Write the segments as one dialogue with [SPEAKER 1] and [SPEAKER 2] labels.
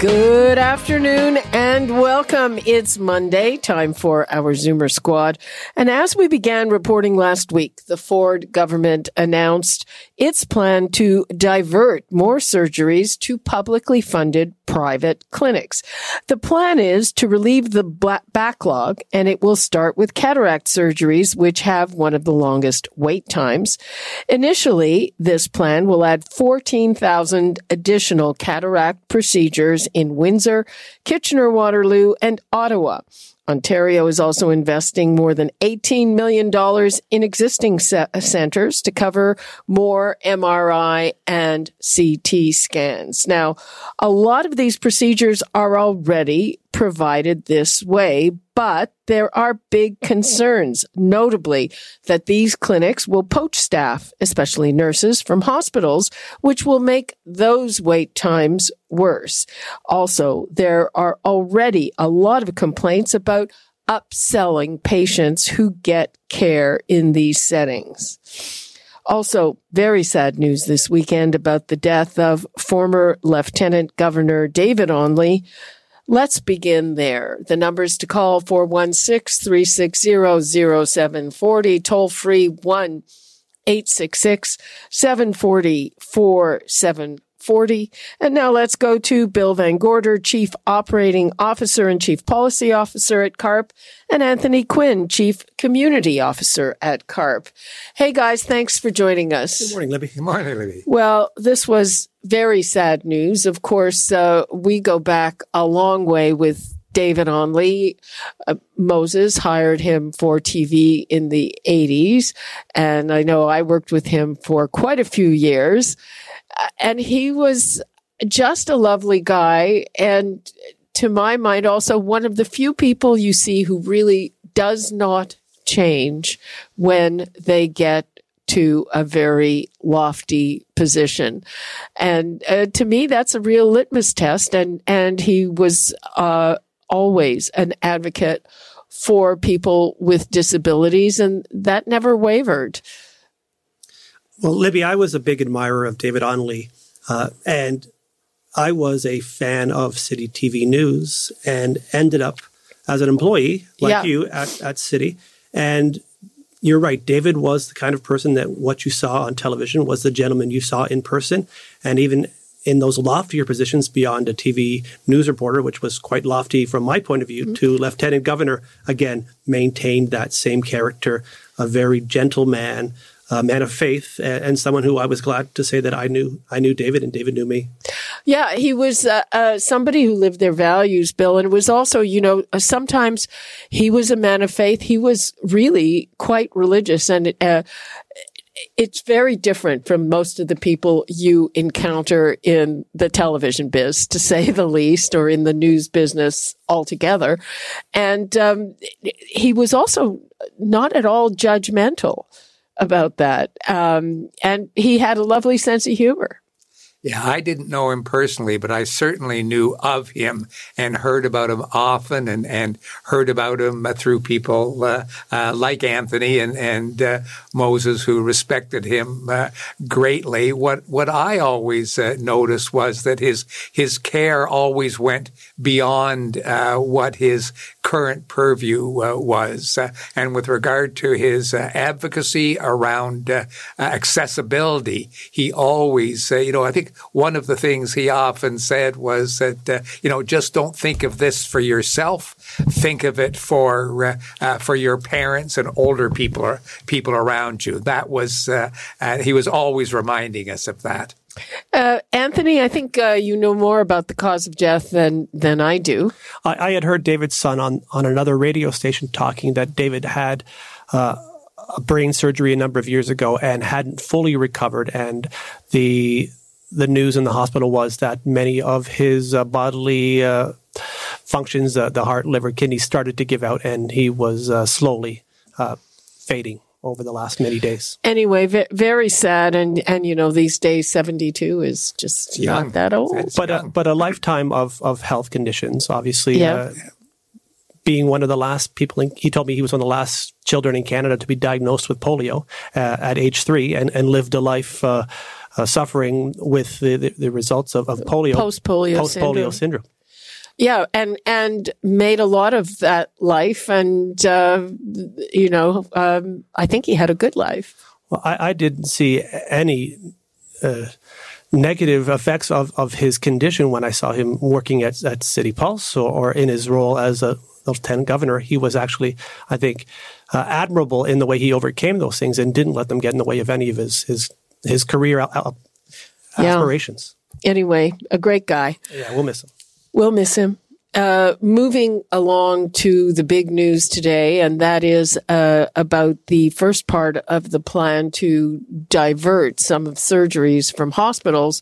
[SPEAKER 1] Good afternoon and welcome. It's Monday, time for our Zoomer squad. And as we began reporting last week, the Ford government announced its plan to divert more surgeries to publicly funded private clinics. The plan is to relieve the backlog and it will start with cataract surgeries, which have one of the longest wait times. Initially, this plan will add 14,000 additional cataract procedures in Windsor, Kitchener Waterloo, and Ottawa. Ontario is also investing more than $18 million in existing centers to cover more MRI and CT scans. Now, a lot of these procedures are already provided this way, but there are big concerns, notably that these clinics will poach staff, especially nurses from hospitals, which will make those wait times worse. Also, there are already a lot of complaints about upselling patients who get care in these settings. Also, very sad news this weekend about the death of former Lieutenant Governor David Onley. Let's begin there. The numbers to call 416 360 0740, toll free 1 866 740 4740. And now let's go to Bill VanGorder, Chief Operating Officer and Chief Policy Officer at CARP, and Anthony Quinn, Chief Community Officer at CARP. Hey guys, thanks for joining us.
[SPEAKER 2] Good morning, Libby.
[SPEAKER 3] Good morning, Libby.
[SPEAKER 1] Well, this was very sad news. Of course, uh, we go back a long way with David Onley. Uh, Moses hired him for TV in the 80s. And I know I worked with him for quite a few years. And he was just a lovely guy. And to my mind, also one of the few people you see who really does not change when they get to a very lofty position. And uh, to me, that's a real litmus test. And, and he was, uh, always an advocate for people with disabilities and that never wavered.
[SPEAKER 2] Well, Libby, I was a big admirer of David Onley, uh, and I was a fan of City TV News and ended up as an employee like yeah. you at, at City. And you're right. David was the kind of person that what you saw on television was the gentleman you saw in person. And even in those loftier positions beyond a TV news reporter, which was quite lofty from my point of view, mm-hmm. to lieutenant governor, again, maintained that same character, a very gentle man, a man of faith, and someone who I was glad to say that I knew. I knew David, and David knew me.
[SPEAKER 1] Yeah, he was uh, uh, somebody who lived their values, Bill, and was also, you know, uh, sometimes he was a man of faith. He was really quite religious, and uh, it's very different from most of the people you encounter in the television biz, to say the least, or in the news business altogether. And um, he was also not at all judgmental about that. Um, and he had a lovely sense of humor.
[SPEAKER 3] Yeah, I didn't know him personally, but I certainly knew of him and heard about him often and, and heard about him through people uh, uh, like Anthony and, and uh, Moses who respected him uh, greatly. What what I always uh, noticed was that his his care always went beyond uh, what his current purview uh, was. Uh, and with regard to his uh, advocacy around uh, accessibility, he always, uh, you know, I think one of the things he often said was that, uh, you know, just don't think of this for yourself. Think of it for for your parents and older people or people around you. That was he was always reminding us of that.
[SPEAKER 1] Uh, Anthony, I think uh, you know more about the cause of death than than I do.
[SPEAKER 2] I, I, had heard David's son on on another radio station talking that David had. Uh, a brain surgery a number of years ago and hadn't fully recovered, and the the news in the hospital was that many of his uh, bodily uh, functions, uh, the heart, liver, kidneys started to give out, and he was uh, slowly uh, fading over the last many days.
[SPEAKER 1] Anyway, v- very sad, and and you know these days seventy two is just
[SPEAKER 3] young.
[SPEAKER 1] not that old.
[SPEAKER 3] It's
[SPEAKER 2] but a, but a lifetime of of health conditions. Obviously,
[SPEAKER 1] Yeah.
[SPEAKER 2] uh, being one of the last people, in, he told me he was one of the last children in Canada to be diagnosed with polio uh, at age three, and and lived a life. Uh, uh, suffering with the, the, the results of, of polio,
[SPEAKER 1] Post-polio
[SPEAKER 2] post polio
[SPEAKER 1] syndrome.
[SPEAKER 2] syndrome.
[SPEAKER 1] Yeah, and and made a lot of that life, and uh, you know, um, I think he had a good life.
[SPEAKER 2] Well, I, I didn't see any uh, negative effects of, of his condition when I saw him working at, at City Pulse or, or in his role as a lieutenant governor. He was actually, I think, uh, admirable in the way he overcame those things and didn't let them get in the way of any of his his his career al- al-
[SPEAKER 1] Yeah.
[SPEAKER 2] aspirations.
[SPEAKER 1] Anyway, a great guy.
[SPEAKER 2] Yeah, we'll miss him.
[SPEAKER 1] We'll miss him. Uh, moving along to the big news today, and that is uh, about the first part of the plan to divert some of surgeries from hospitals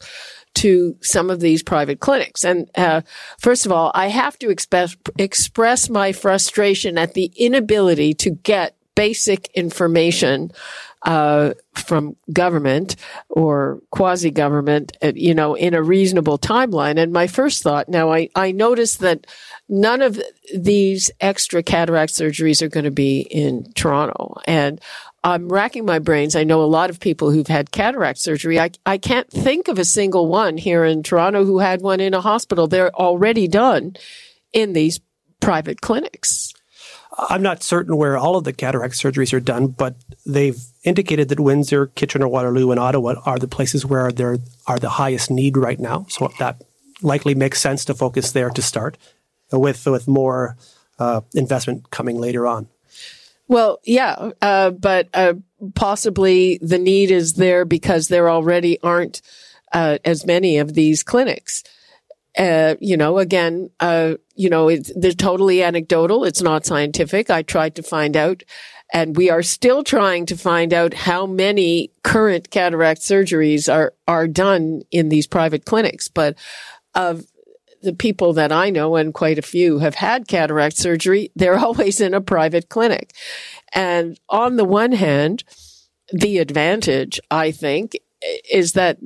[SPEAKER 1] to some of these private clinics. And uh, first of all, I have to express express my frustration at the inability to get basic information uh, from government or quasi government, uh, you know, in a reasonable timeline. And my first thought now, I, I noticed that none of these extra cataract surgeries are going to be in Toronto. And I'm racking my brains. I know a lot of people who've had cataract surgery. I, I can't think of a single one here in Toronto who had one in a hospital. They're already done in these private clinics.
[SPEAKER 2] I'm not certain where all of the cataract surgeries are done, but they've indicated that Windsor, Kitchener, Waterloo, and Ottawa are the places where there are the highest need right now. So that likely makes sense to focus there to start, with with more uh, investment coming later on.
[SPEAKER 1] Well, yeah, uh, but uh, possibly the need is there because there already aren't uh, as many of these clinics. Uh, you know, again, uh, you know, it's, they're totally anecdotal. It's not scientific. I tried to find out, and we are still trying to find out how many current cataract surgeries are are done in these private clinics. But of the people that I know, and quite a few have had cataract surgery, they're always in a private clinic. And on the one hand, the advantage, I think, is that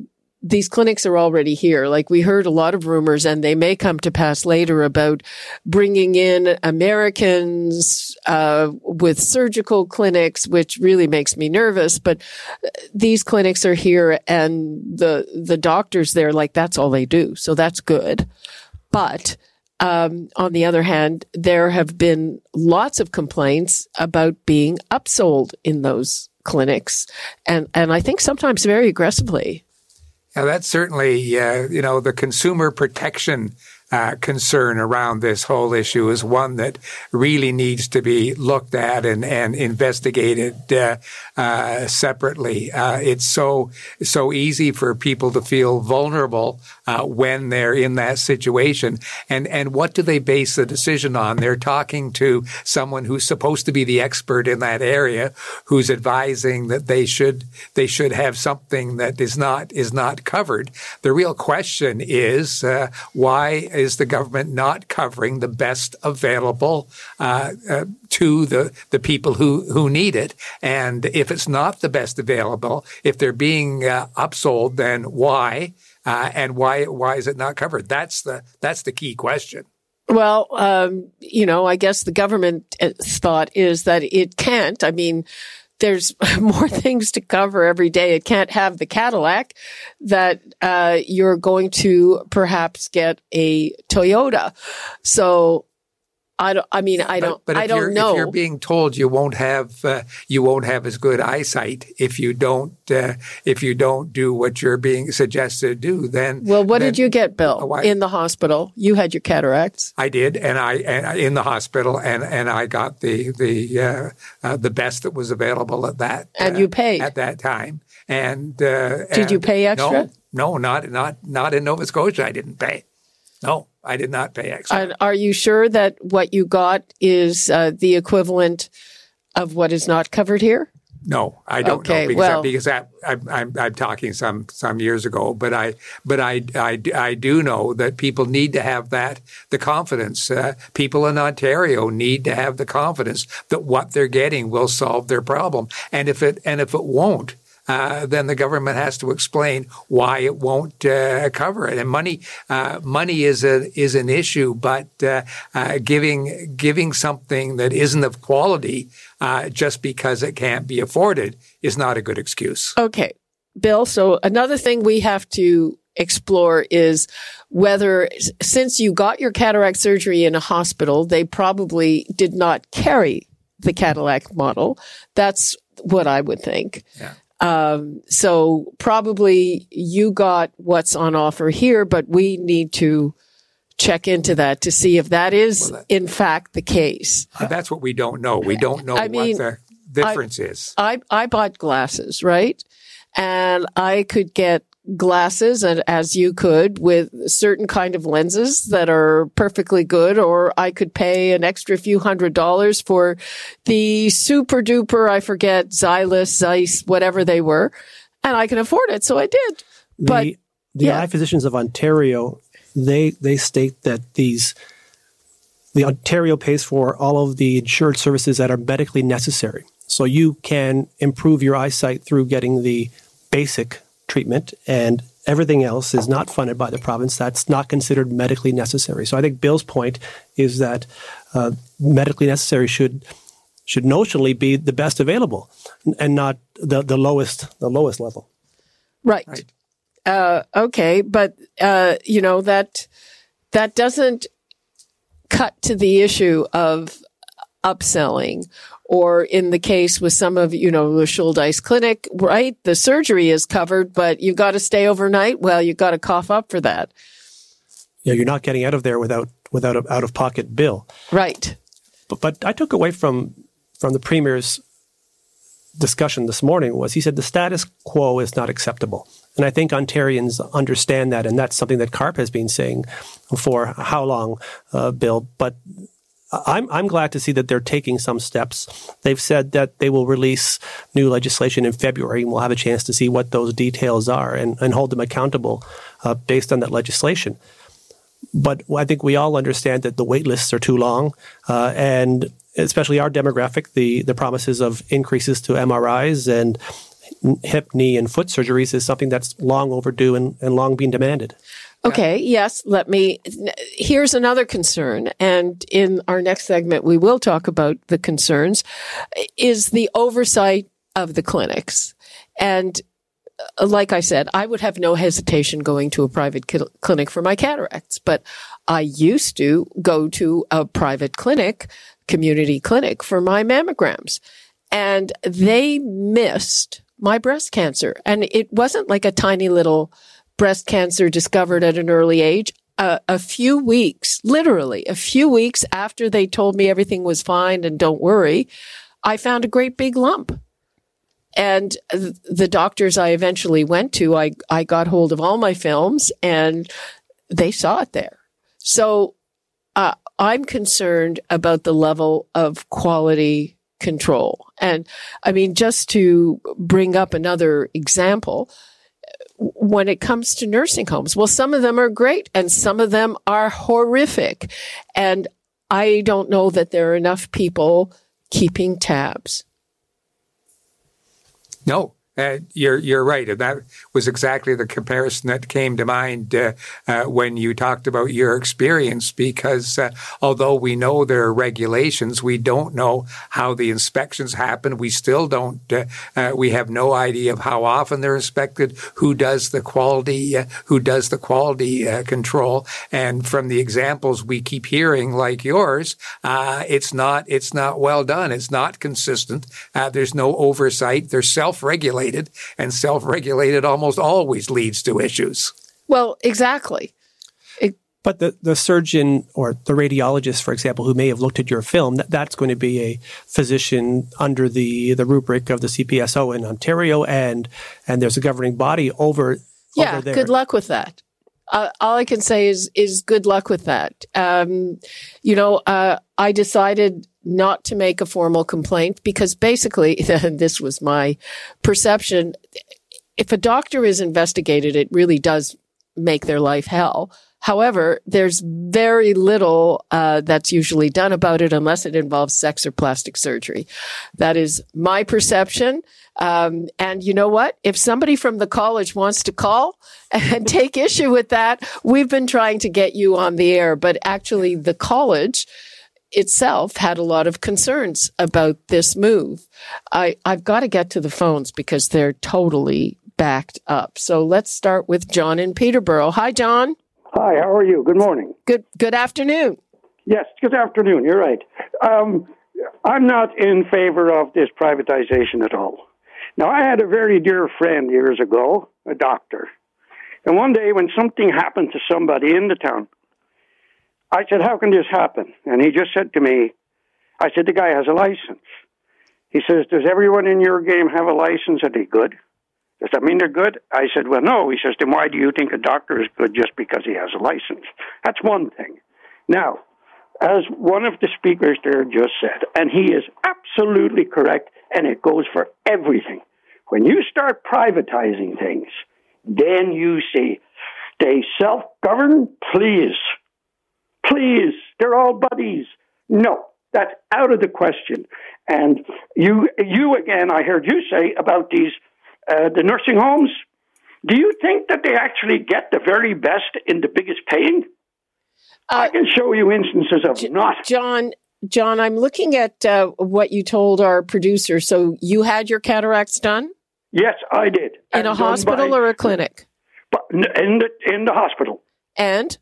[SPEAKER 1] these clinics are already here. Like we heard a lot of rumors and they may come to pass later about bringing in Americans, uh, with surgical clinics, which really makes me nervous. But these clinics are here and the, the doctors there, like that's all they do. So that's good. But, um, on the other hand, there have been lots of complaints about being upsold in those clinics. And, and I think sometimes very aggressively.
[SPEAKER 3] Now, that's certainly, uh, you know, the consumer protection uh, concern around this whole issue is one that really needs to be looked at and, and investigated uh, uh, separately. Uh, it's so so easy for people to feel vulnerable uh, when they're in that situation. And and what do they base the decision on? They're talking to someone who's supposed to be the expert in that area, who's advising that they should they should have something that is not is not covered. The real question is uh, why is the government not covering the best available uh, uh, to the the people who who need it? And if it's not the best available, if they're being uh, upsold, then why? Uh, and why why is it not covered? That's the that's the key question.
[SPEAKER 1] Well, um, you know, I guess the government thought is that it can't. I mean, there's more things to cover every day. It can't have the Cadillac that uh, you're going to perhaps get a Toyota. So I don't. I mean, I don't.
[SPEAKER 3] But, but
[SPEAKER 1] I don't
[SPEAKER 3] you're,
[SPEAKER 1] know.
[SPEAKER 3] If you're being told you won't have uh, you won't have as good eyesight if you don't uh, if you don't do what you're being suggested to do, then
[SPEAKER 1] well, what
[SPEAKER 3] then
[SPEAKER 1] did you get, Bill,
[SPEAKER 3] why-
[SPEAKER 1] in the hospital? You had your cataracts.
[SPEAKER 3] I did, and I and in the hospital, and, and I got the the uh, uh, the best that was available at that.
[SPEAKER 1] And
[SPEAKER 3] uh,
[SPEAKER 1] you paid.
[SPEAKER 3] at that time. And uh,
[SPEAKER 1] Did you pay extra?
[SPEAKER 3] No, no, not not not in Nova Scotia. I didn't pay. No, I did not pay extra.
[SPEAKER 1] And are you sure that what you got is uh, the equivalent of what is not covered here?
[SPEAKER 3] No, I don't
[SPEAKER 1] Okay,
[SPEAKER 3] know because,
[SPEAKER 1] well-
[SPEAKER 3] I, because I, I, I'm, I'm talking some some years ago, but I but I, I, I do know that people need to have that the confidence. Uh, people in Ontario need to have the confidence that what they're getting will solve their problem, and if it and if it won't. Uh, then the government has to explain why it won't uh, cover it. And money, uh, money is a is an issue, but uh, uh, giving giving something that isn't of quality uh, just because it can't be afforded is not a good excuse.
[SPEAKER 1] Okay, Bill. So another thing we have to explore is whether, since you got your cataract surgery in a hospital, they probably did not carry the Cadillac model. That's what I would think.
[SPEAKER 3] Yeah.
[SPEAKER 1] Um, so probably you got what's on offer here, but we need to check into that to see if that is
[SPEAKER 3] Well, that-
[SPEAKER 1] in fact the case.
[SPEAKER 3] That's what we don't know. We don't know
[SPEAKER 1] I mean,
[SPEAKER 3] the difference is.
[SPEAKER 1] I, I bought glasses, right? And I could get glasses and as you could with certain kind of lenses that are perfectly good, or I could pay an extra few hundred dollars for the super duper, I forget, Xylus, Zeiss, whatever they were. And I can afford it. So I did. But
[SPEAKER 2] the the
[SPEAKER 1] yeah.
[SPEAKER 2] eye physicians of Ontario, they they state that these the Ontario pays for all of the insured services that are medically necessary. So you can improve your eyesight through getting the basic treatment and everything else is not funded by the province. That's not considered medically necessary. So I think Bill's point is that uh, medically necessary should should notionally be the best available and not the, the lowest the lowest level.
[SPEAKER 1] Right.
[SPEAKER 3] Right.
[SPEAKER 1] Uh, okay, but uh, you know that that doesn't cut to the issue of upselling, or in the case with some of you know the Shouldice Clinic, right? The surgery is covered, but you've got to stay overnight. Well, you've got to cough up for that,
[SPEAKER 2] know, you're not getting out of there without without an out of pocket bill.
[SPEAKER 1] right?
[SPEAKER 2] But, but I took away from from the premier's discussion this morning was he said the status quo is not acceptable, and I think Ontarians understand that, and that's something that CARP has been saying for how long, uh, Bill. But I'm I'm glad to see that they're taking some steps. They've said that they will release new legislation in February, and we'll have a chance to see what those details are and, and hold them accountable uh, based on that legislation but I think we all understand that the wait lists are too long, uh, and especially our demographic, the the promises of increases to MRIs and hip, knee, and foot surgeries is something that's long overdue and, and long being demanded.
[SPEAKER 1] Okay, yes, let me. Here's another concern, and in our next segment, we will talk about the concerns, is the oversight of the clinics. And uh, like I said, I would have no hesitation going to a private cl- clinic for my cataracts, but I used to go to a private clinic, community clinic for my mammograms. And they missed my breast cancer. And it wasn't like a tiny little breast cancer discovered at an early age. Uh, a few weeks, literally a few weeks after they told me everything was fine and don't worry, I found a great big lump. And th- the doctors I eventually went to, I, I got hold of all my films and they saw it there. So, uh, I'm concerned about the level of quality control. And I mean, just to bring up another example, when it comes to nursing homes, well, some of them are great and some of them are horrific. And I don't know that there are enough people keeping tabs.
[SPEAKER 3] No, uh, you're you're right, and that was exactly the comparison that came to mind uh, uh, when you talked about your experience. Because uh, although we know there are regulations, we don't know how the inspections happen. We still don't. uh, uh, we have no idea of how often they're inspected, who does the quality, who does the quality control. And from the examples we keep hearing, like yours, it's not it's not well done. It's not consistent. There's no oversight. They're self-regulated, and self-regulated almost always leads to issues.
[SPEAKER 1] Well, exactly.
[SPEAKER 2] But the, the surgeon or the radiologist, for example, who may have looked at your film, that, that's going to be a physician under the, the rubric of the CPSO in Ontario, and and there's a governing body over
[SPEAKER 1] Yeah,
[SPEAKER 2] over there.
[SPEAKER 1] good luck with that. Uh, all I can say is is good luck with that. Um, you know, uh, I decided not to make a formal complaint because basically, this was my perception. If a doctor is investigated, it really does make their life hell. However, there's very little uh, that's usually done about it unless it involves sex or plastic surgery. That is my perception. Um, and you know what? If somebody from the college wants to call and take issue with that, we've been trying to get you on the air. But actually, the college itself had a lot of concerns about this move. I, I've got to get to the phones because they're totally backed up. So let's start with John in Peterborough. Hi, John.
[SPEAKER 4] Hi, how are you? Good morning.
[SPEAKER 1] Good good afternoon.
[SPEAKER 4] Yes, good afternoon. You're right. Um, I'm not in favor of this privatization at all. Now, I had a very dear friend years ago, a doctor. And one day when something happened to somebody in the town, I said, How can this happen? And he just said to me, I said, The guy has a license. He says, Does everyone in your game have a license? Are they good? Does that mean they're good? I said, Well, no. He says, Then why do you think a doctor is good just because he has a license? That's one thing. Now, as one of the speakers there just said, and he is absolutely correct, and it goes for everything. When you start privatizing things, then you see they self govern, please. Please. They're all buddies. No, that's out of the question. And you, you again, I heard you say about these uh, the nursing homes, do you think that they actually get the very best in the biggest paying? Uh, I can show you instances of J- not.
[SPEAKER 1] John, John, I'm looking at uh, what you told our producer. So you had your cataracts done?
[SPEAKER 4] Yes, I did.
[SPEAKER 1] In a hospital by, or a clinic?
[SPEAKER 4] In the, in the hospital.
[SPEAKER 1] And?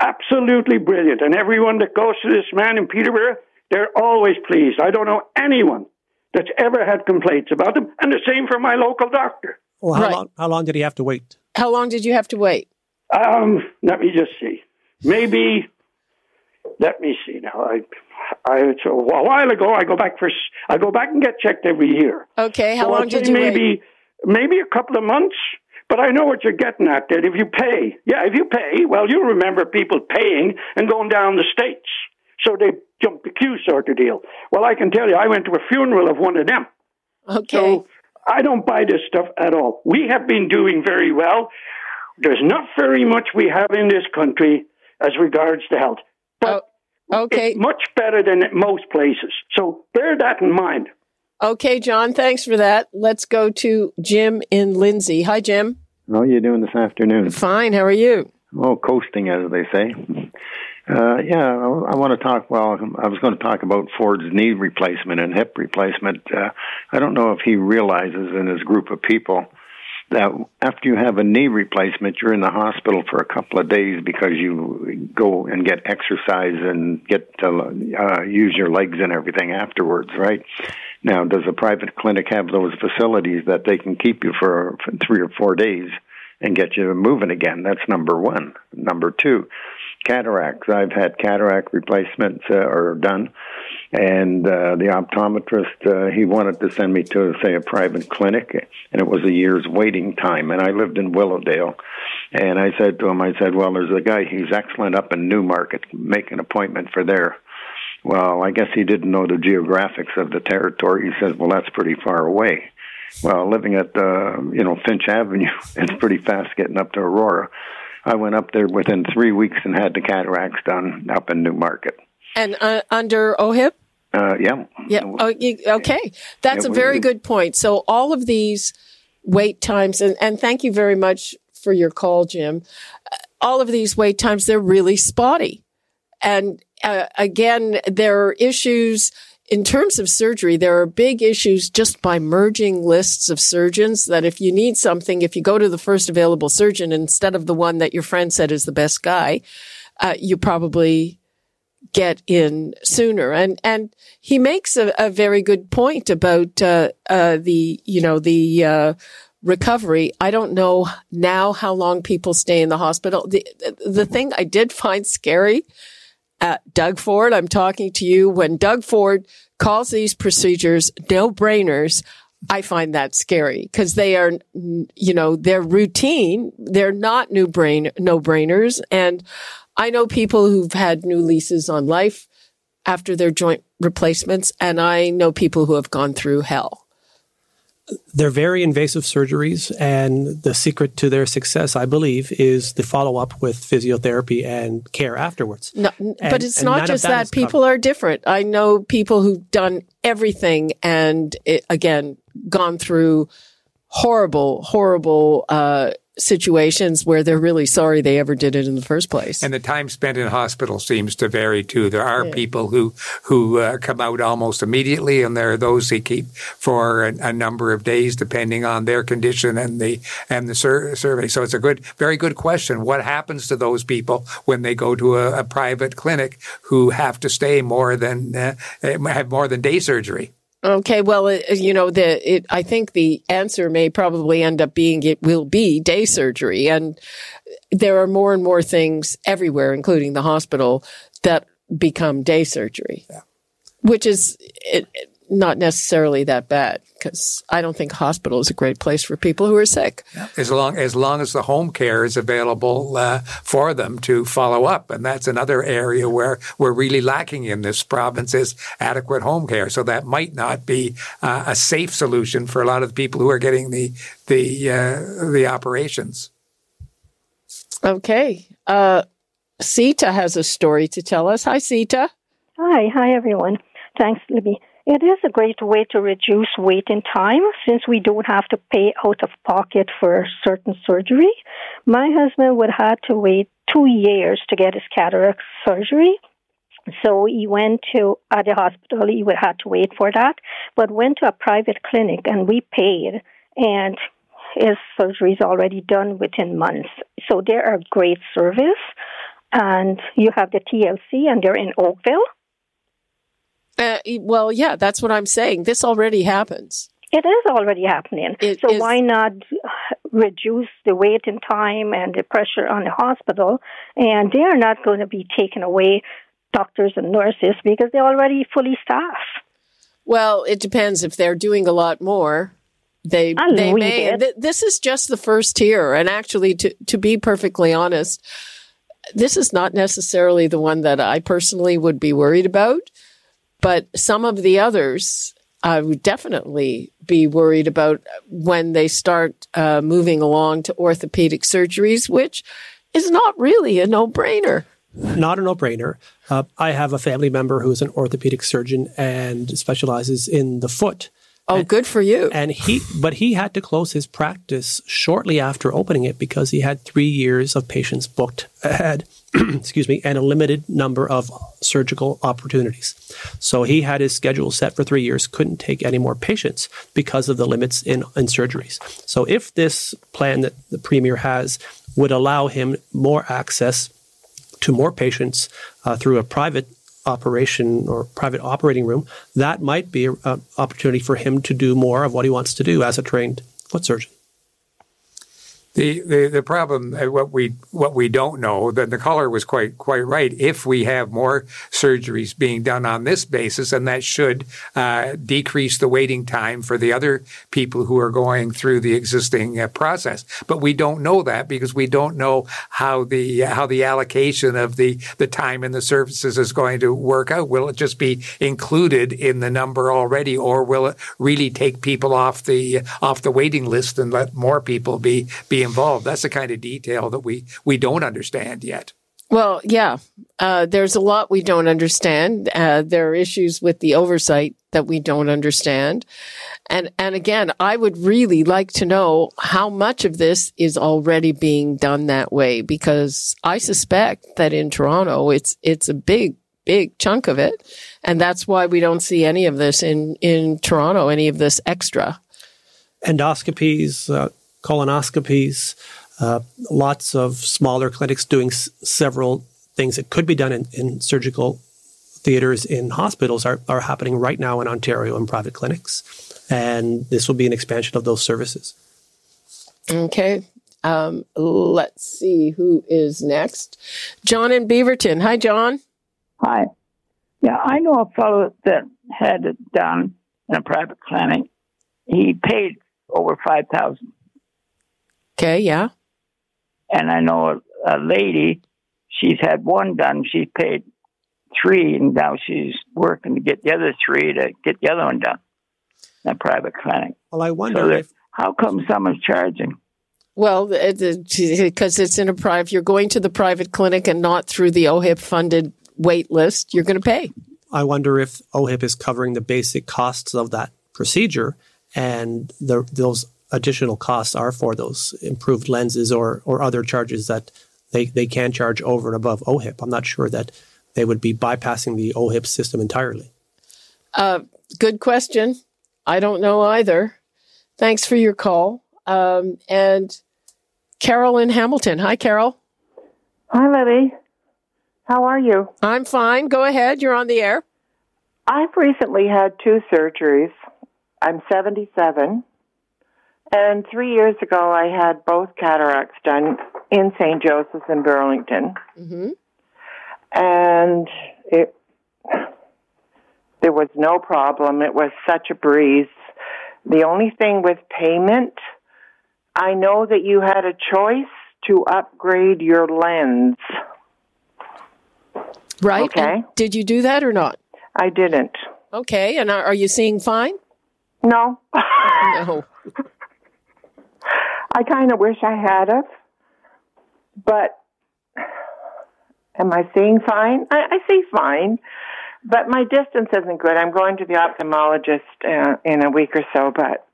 [SPEAKER 4] Absolutely brilliant. And everyone that goes to this man in Peterborough, they're always pleased. I don't know anyone that's ever had complaints about them, and the same for my local doctor.
[SPEAKER 2] Well, how, right. long, how long did he have to wait?
[SPEAKER 1] How long did you have to wait?
[SPEAKER 4] Um, let me just see. Maybe, let me see now. I, I so a while ago, I go back for, I go back and get checked every year.
[SPEAKER 1] Okay, how so long did you
[SPEAKER 4] maybe,
[SPEAKER 1] wait?
[SPEAKER 4] Maybe a couple of months. But I know what you're getting at. That if you pay, yeah, if you pay, well, you remember people paying and going down the states. So they jump the queue sort of deal. Well, I can tell you, I went to a funeral of one of them.
[SPEAKER 1] Okay.
[SPEAKER 4] So I don't buy this stuff at all. We have been doing very well. There's not very much we have in this country as regards to health, but
[SPEAKER 1] oh, okay,
[SPEAKER 4] much better than most places. So bear that in mind.
[SPEAKER 1] Okay, John, thanks for that. Let's go to Jim in Lindsay. Hi, Jim.
[SPEAKER 5] How are you doing this afternoon?
[SPEAKER 1] Fine. How are you?
[SPEAKER 5] Oh, coasting, as they say. Uh, yeah, I, I want to talk. Well, I was going to talk about Ford's knee replacement and hip replacement. Uh, I don't know if he realizes in his group of people that after you have a knee replacement, you're in the hospital for a couple of days because you go and get exercise and get to uh, use your legs and everything afterwards, right? Now, does a private clinic have those facilities that they can keep you for, three or four days and get you moving again? That's number one. Number two, cataracts. I've had cataract replacements uh, or done, and uh, the optometrist uh, he wanted to send me to say a private clinic, and it was a year's waiting time. And I lived in Willowdale, and I said to him, I said, well, there's a guy he's excellent up in Newmarket. Make an appointment for there. Well, I guess he didn't know the geographics of the territory. He says, well, that's pretty far away. Well, living at uh, you know Finch Avenue, it's pretty fast getting up to Aurora. I went up there within three weeks and had the cataracts done up in Newmarket.
[SPEAKER 1] And uh, under OHIP?
[SPEAKER 5] Uh, yeah.
[SPEAKER 1] Yeah. Oh, okay. That's yeah, a very good point. So all of these wait times, and, and thank you very much for your call, Jim. Uh, all of these wait times, they're really spotty. And uh, again, there are issues in terms of surgery, there are big issues just by merging lists of surgeons that if you need something, if you go to the first available surgeon instead of the one that your friend said is the best guy, uh, you probably get in sooner. And, and he makes a, a very good point about, uh, uh, the, you know, the, uh, recovery. I don't know now how long people stay in the hospital. The, the thing I did find scary Doug Ford, I'm talking to you. When Doug Ford calls these procedures no brainers, I find that scary because they are, you know, they're routine. They're not new brain, no brainers. And I know people who've had new leases on life after their joint replacements. And I know people who have gone through hell.
[SPEAKER 2] They're very invasive surgeries, and the secret to their success, I believe, is the follow up with physiotherapy and care afterwards.
[SPEAKER 1] No, and, but it's not just that. that. People are different. I know people who've done everything and, it, again, gone through horrible, horrible uh, situations where they're really sorry they ever did it in the first place.
[SPEAKER 3] And the time spent in hospital seems to vary too. There are yeah. people who who uh, come out almost immediately, and there are those who keep for a, a, number of days, depending on their condition and the and the sur- survey. So it's a good, very good question. What happens to those people when they go to a, a private clinic who have to stay more than uh, have more than day surgery?
[SPEAKER 1] Okay, well, it, uh, you know, the it, I think the answer may probably end up being it will be day surgery, and there are more and more things everywhere, including the hospital, that become day surgery, yeah. which is it, not necessarily that bad because I don't think hospital is a great place for people who are sick.
[SPEAKER 3] As long as long as the home care is available uh, for them to follow up, and that's another area where we're really lacking in this province is adequate home care. So that might not be uh, a safe solution for a lot of the people who are getting the the uh, the operations.
[SPEAKER 1] Okay, uh, Sita has a story to tell us. Hi, Sita.
[SPEAKER 6] Hi, hi everyone. Thanks, Libby. It is a great way to reduce waiting time since we don't have to pay out of pocket for certain surgery. My husband would have to wait two years to get his cataract surgery. So he went to at the hospital. He would have to wait for that, but went to a private clinic and we paid, and his surgery is already done within months. So they're a great service, and you have the TLC, and they're in Oakville.
[SPEAKER 1] Uh, well, yeah, that's what I'm saying. This already happens.
[SPEAKER 6] It is already happening. It so is, why not reduce the waiting time and the pressure on the hospital? And they are not going to be taking away doctors and nurses because they're already fully staffed.
[SPEAKER 1] Well, it depends if they're doing a lot more. They they may. Th- this is just the first tier, and actually, to to be perfectly honest, this is not necessarily the one that I personally would be worried about but some of the others, I would definitely be worried about when they start uh, moving along to orthopedic surgeries, which is not really a no brainer.
[SPEAKER 2] Not a no brainer. Uh, I have a family member who is an orthopedic surgeon and specializes in the foot.
[SPEAKER 1] Oh,
[SPEAKER 2] and,
[SPEAKER 1] good for you.
[SPEAKER 2] And he, but he had to close his practice shortly after opening it because he had three years of patients booked ahead. excuse me, and a limited number of surgical opportunities. So he had his schedule set for three years, couldn't take any more patients because of the limits in, in surgeries. So if this plan that the premier has would allow him more access to more patients uh, through a private operation or private operating room, that might be an opportunity for him to do more of what he wants to do as a trained foot surgeon.
[SPEAKER 3] The, the the problem uh, what we what we don't know that the caller was quite quite right. If we have more surgeries being done on this basis, and that should uh, decrease the waiting time for the other people who are going through the existing uh, process. But we don't know that because we don't know how the how the allocation of the the time and the services is going to work out. Will it just be included in the number already, or will it really take people off the off the waiting list and let more people be be involved. That's the kind of detail that we we don't understand yet.
[SPEAKER 1] Well, yeah, uh, there's a lot we don't understand. Uh, there are issues with the oversight that we don't understand, and and again, I would really like to know how much of this is already being done that way because I suspect that in Toronto, it's it's a big big chunk of it, and that's why we don't see any of this in in Toronto, any of this extra
[SPEAKER 2] endoscopies, uh, colonoscopies, uh, lots of smaller clinics doing s- several things that could be done in, in surgical theaters in hospitals are, are happening right now in Ontario in private clinics. And this will be an expansion of those services.
[SPEAKER 1] Okay. Um, let's see who is next. John in Beaverton. Hi, John.
[SPEAKER 7] Hi. Yeah, I know a fellow that had it done in a private clinic. He paid over five thousand
[SPEAKER 1] Okay, yeah.
[SPEAKER 7] And I know a, a lady, she's had one done, she paid three, and now she's working to get the other three to get the other one done. That private clinic.
[SPEAKER 2] Well, I wonder
[SPEAKER 7] So
[SPEAKER 2] if
[SPEAKER 7] how come someone's charging?
[SPEAKER 1] Well, because it's in a private, if you're going to the private clinic and not through the OHIP funded wait list, you're going to pay.
[SPEAKER 2] I wonder if OHIP is covering the basic costs of that procedure, and the, those additional costs are for those improved lenses or or other charges that they, they can charge over and above OHIP. I'm not sure that they would be bypassing the OHIP system entirely.
[SPEAKER 1] Uh, good question. I don't know either. Thanks for your call. Um, and Carol in Hamilton. Hi, Carol.
[SPEAKER 8] Hi, Libby. How are you?
[SPEAKER 1] I'm fine. Go ahead. You're on the air.
[SPEAKER 8] I've recently had two surgeries. I'm 77. And three years ago, I had both cataracts done in St. Joseph's in Burlington.
[SPEAKER 1] hmm
[SPEAKER 8] And it, there was no problem. It was such a breeze. The only thing with payment, I know that you had a choice to upgrade your lens.
[SPEAKER 1] Right.
[SPEAKER 8] Okay.
[SPEAKER 1] And did you do that or not?
[SPEAKER 8] I didn't.
[SPEAKER 1] Okay. And are, are you seeing fine?
[SPEAKER 8] No.
[SPEAKER 1] No.
[SPEAKER 8] I kind of wish I had it, but am I seeing fine? I, I see fine, but my distance isn't good. I'm going to the ophthalmologist uh, in a week or so, but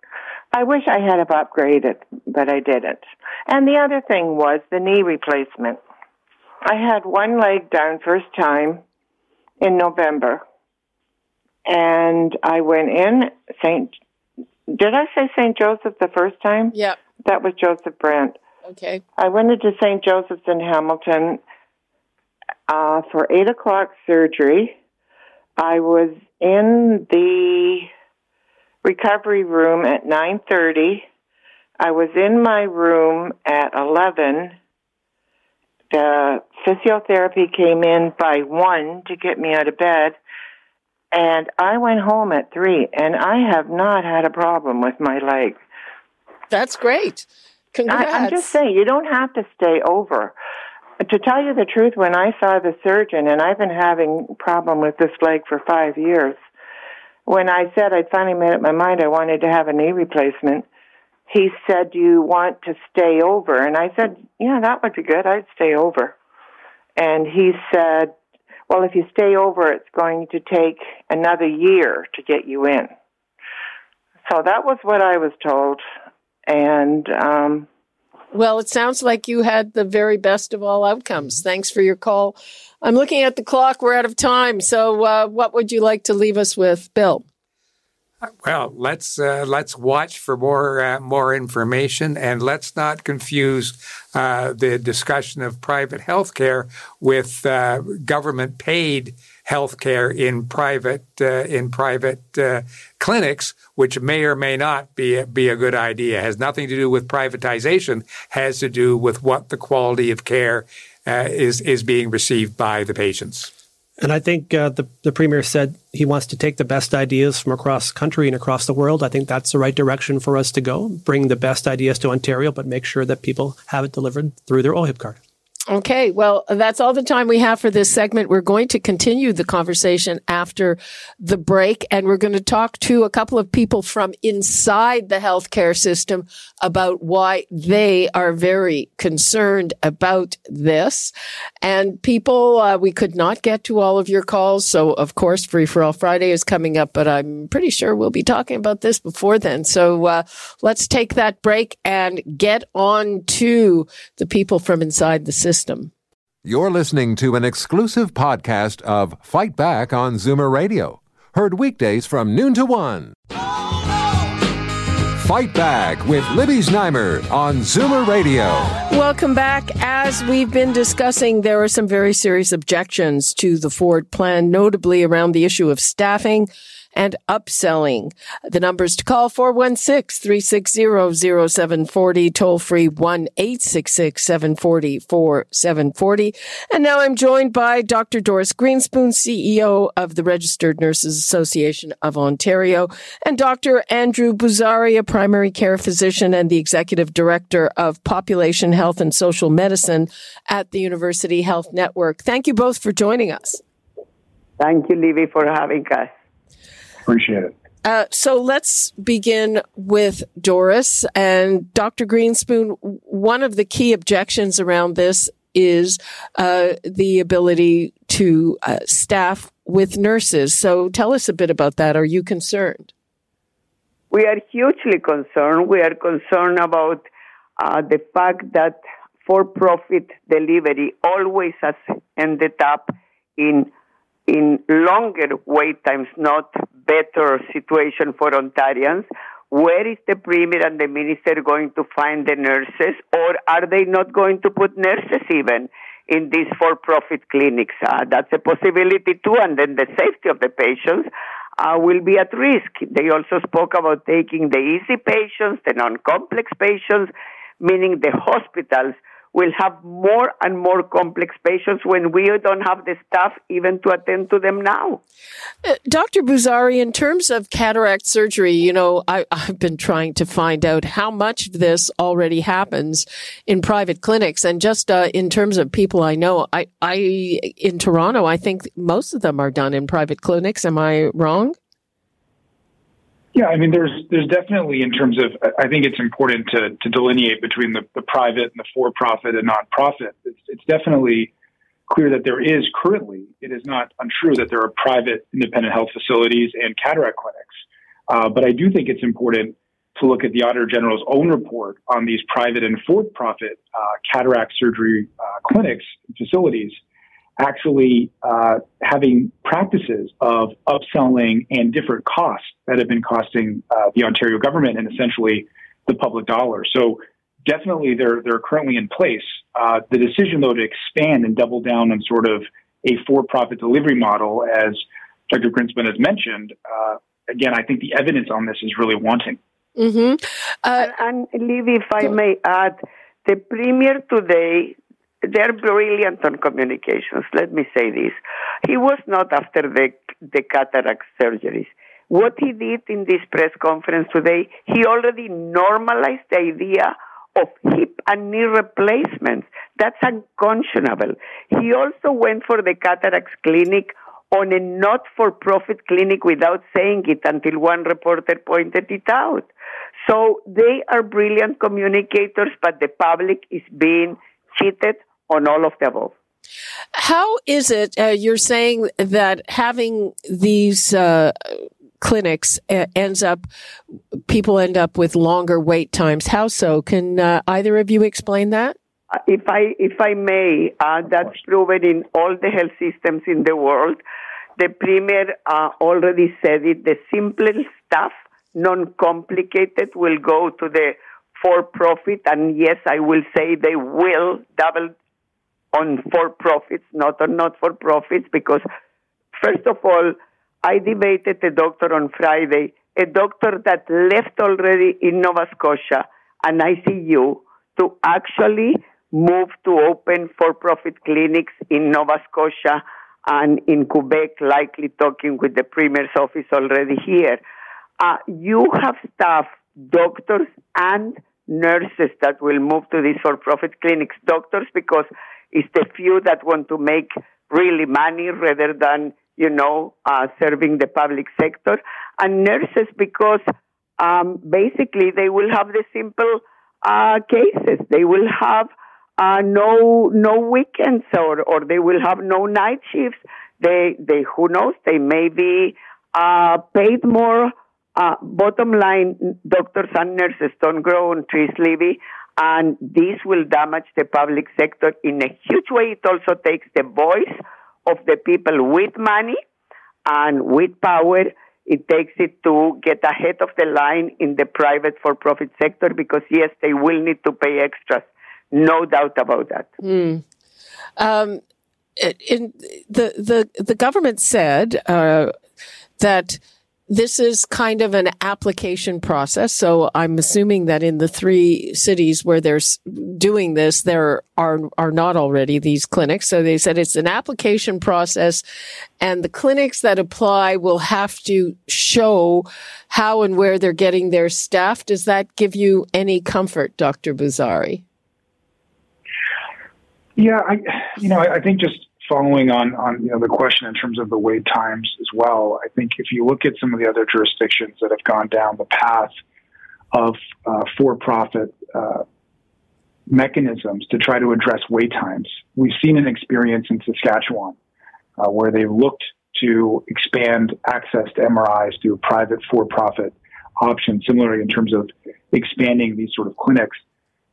[SPEAKER 8] I wish I had have upgraded, but I didn't. And the other thing was the knee replacement. I had one leg down first time in November, and I went in St. Did I say St. Joseph the first time?
[SPEAKER 1] Yeah.
[SPEAKER 8] That was Joseph Brant.
[SPEAKER 1] Okay.
[SPEAKER 8] I went into St. Joseph's in Hamilton uh, for eight o'clock surgery. I was in the recovery room at nine thirty. I was in my room at eleven. The physiotherapy came in by one to get me out of bed, and I went home at three. And I have not had a problem with my leg.
[SPEAKER 1] That's great. Congrats.
[SPEAKER 8] I, I'm just saying, you don't have to stay over. To tell you the truth, when I saw the surgeon, and I've been having problem with this leg for five years, when I said I'd finally made up my mind I wanted to have a knee replacement, he said, "Do you want to stay over?" And I said, "Yeah, that would be good. I'd stay over." And he said, "Well, if you stay over, it's going to take another year to get you in." So that was what I was told, and um,
[SPEAKER 1] Well, it sounds like you had the very best of all outcomes. Thanks for your call. I'm looking at the clock. We're out of time. So, uh, what would you like to leave us with, Bill?
[SPEAKER 3] Well, let's uh, let's watch for more uh, more information, and let's not confuse uh, the discussion of private health care with uh, government paid health care in private uh, in private uh, clinics, which may or may not be a, be a good idea. It has nothing to do with privatization. Has to do with what the quality of care is is being received by the patients.
[SPEAKER 2] And I think uh, the, the premier said he wants to take the best ideas from across country and across the world. I think that's the right direction for us to go. Bring the best ideas to Ontario, but make sure that people have it delivered through their OHIP card.
[SPEAKER 1] Okay, well, that's all the time we have for this segment. We're going to continue the conversation after the break, and we're going to talk to a couple of people from inside the healthcare system about why they are very concerned about this. And people, uh, we could not get to all of your calls, so of course, Free for All Friday is coming up, but I'm pretty sure we'll be talking about this before then. So uh, let's take that break and get on to the people from inside the system.
[SPEAKER 9] You're listening to an exclusive podcast of Fight Back on Zoomer Radio. Heard weekdays from noon to one. Fight Back with Libby Znaimer on Zoomer Radio.
[SPEAKER 1] Welcome back. As we've been discussing, there are some very serious objections to the Ford plan, notably around the issue of staffing and upselling. The numbers to call 416-360-0740, toll free 1-866-740-4740. And now I'm joined by Dr. Doris Grinspun, CEO of the Registered Nurses Association of Ontario, and Dr. Andrew Boozary, a primary care physician and the executive director of Population Health and Social Medicine at the University Health Network. Thank you both for joining us.
[SPEAKER 7] Thank you, Libby, for having us.
[SPEAKER 10] Appreciate it.
[SPEAKER 1] Uh, so let's begin with Doris and Dr. Grinspun. One of the key objections around this is uh, the ability to uh, staff with nurses. So tell us a bit about that. Are you concerned?
[SPEAKER 7] We are hugely concerned. We are concerned about uh, the fact that for-profit delivery always has ended up in in longer wait times, not better situation for Ontarians. Where is the Premier and the Minister going to find the nurses, or are they not going to put nurses even in these for-profit clinics? Uh, that's a possibility too, and then the safety of the patients uh, will be at risk. They also spoke about taking the easy patients, the non-complex patients, meaning the hospitals will have more and more complex patients when we don't have the staff even to attend to them now.
[SPEAKER 1] Uh, Dr. Boozary, in terms of cataract surgery, you know, I, have been trying to find out how much of this already happens in private clinics. And just uh, in terms of people I know, I, I, in Toronto, I think most of them are done in private clinics. Am I wrong?
[SPEAKER 10] Yeah, I mean, there's there's definitely in terms of I think it's important to to delineate between the, the private and the for-profit and nonprofit. It's, it's definitely clear that there is currently it is not untrue that there are private independent health facilities and cataract clinics, uh, but I do think it's important to look at the Auditor General's own report on these private and for-profit uh, cataract surgery uh, clinics and facilities actually uh, having practices of upselling and different costs that have been costing uh, the Ontario government and essentially the public dollar. So definitely they're they're currently in place. Uh, the decision though to expand and double down on sort of a for-profit delivery model, as Dr. Grinspun has mentioned, uh, again, I think the evidence on this is really wanting.
[SPEAKER 7] Mm-hmm. Uh, and, and Libby, if I may add, the premier today they're brilliant on communications. Let me say this. He was not after the, the cataract surgeries. What he did in this press conference today, he already normalized the idea of hip and knee replacements. That's unconscionable. He also went for the cataracts clinic on a not for profit clinic without saying it until one reporter pointed it out. So they are brilliant communicators, but the public is being cheated on all of the above.
[SPEAKER 1] How is it uh, you're saying that having these uh, clinics uh, ends up people end up with longer wait times? How so? Can uh, either of you explain that?
[SPEAKER 7] Uh, if I if I may, uh, that's proven in all the health systems in the world. The premier already said it. The simple stuff, non-complicated, will go to the for-profit, and yes, I will say they will double on for profits, not on not for profits, because first of all, I debated a doctor on Friday, a doctor that left already in Nova Scotia an ICU to actually move to open for profit clinics in Nova Scotia and in Quebec, likely talking with the Premier's office already here. Uh, you have staff, doctors, and nurses that will move to these for profit clinics. Doctors, because it's the few that want to make really money rather than, you know, uh, serving the public sector. And nurses, because um, basically they will have the simple uh, cases. They will have uh, no no weekends or, or they will have no night shifts. They they who knows they may be uh, paid more. Uh, bottom line, doctors and nurses don't grow on trees, Libby, and this will damage the public sector in a huge way. It also takes the voice of the people with money and with power. It takes it to get ahead of the line in the private for profit sector because, yes, they will need to pay extras. No doubt about that.
[SPEAKER 1] Mm. Um, in the, the, the government said uh, that this is kind of an application process. So I'm assuming that in the three cities where they're doing this, there are, are not already these clinics. So they said it's an application process and the clinics that apply will have to show how and where they're getting their staff. Does that give you any comfort, Dr. Boozary?
[SPEAKER 10] Yeah, I, you know, I, I think just following on on you know the question in terms of the wait times as well, I think if you look at some of the other jurisdictions that have gone down the path of uh, for-profit uh, mechanisms to try to address wait times, we've seen an experience in Saskatchewan uh, where they've looked to expand access to MRIs through private for-profit options. Similarly, in terms of expanding these sort of clinics,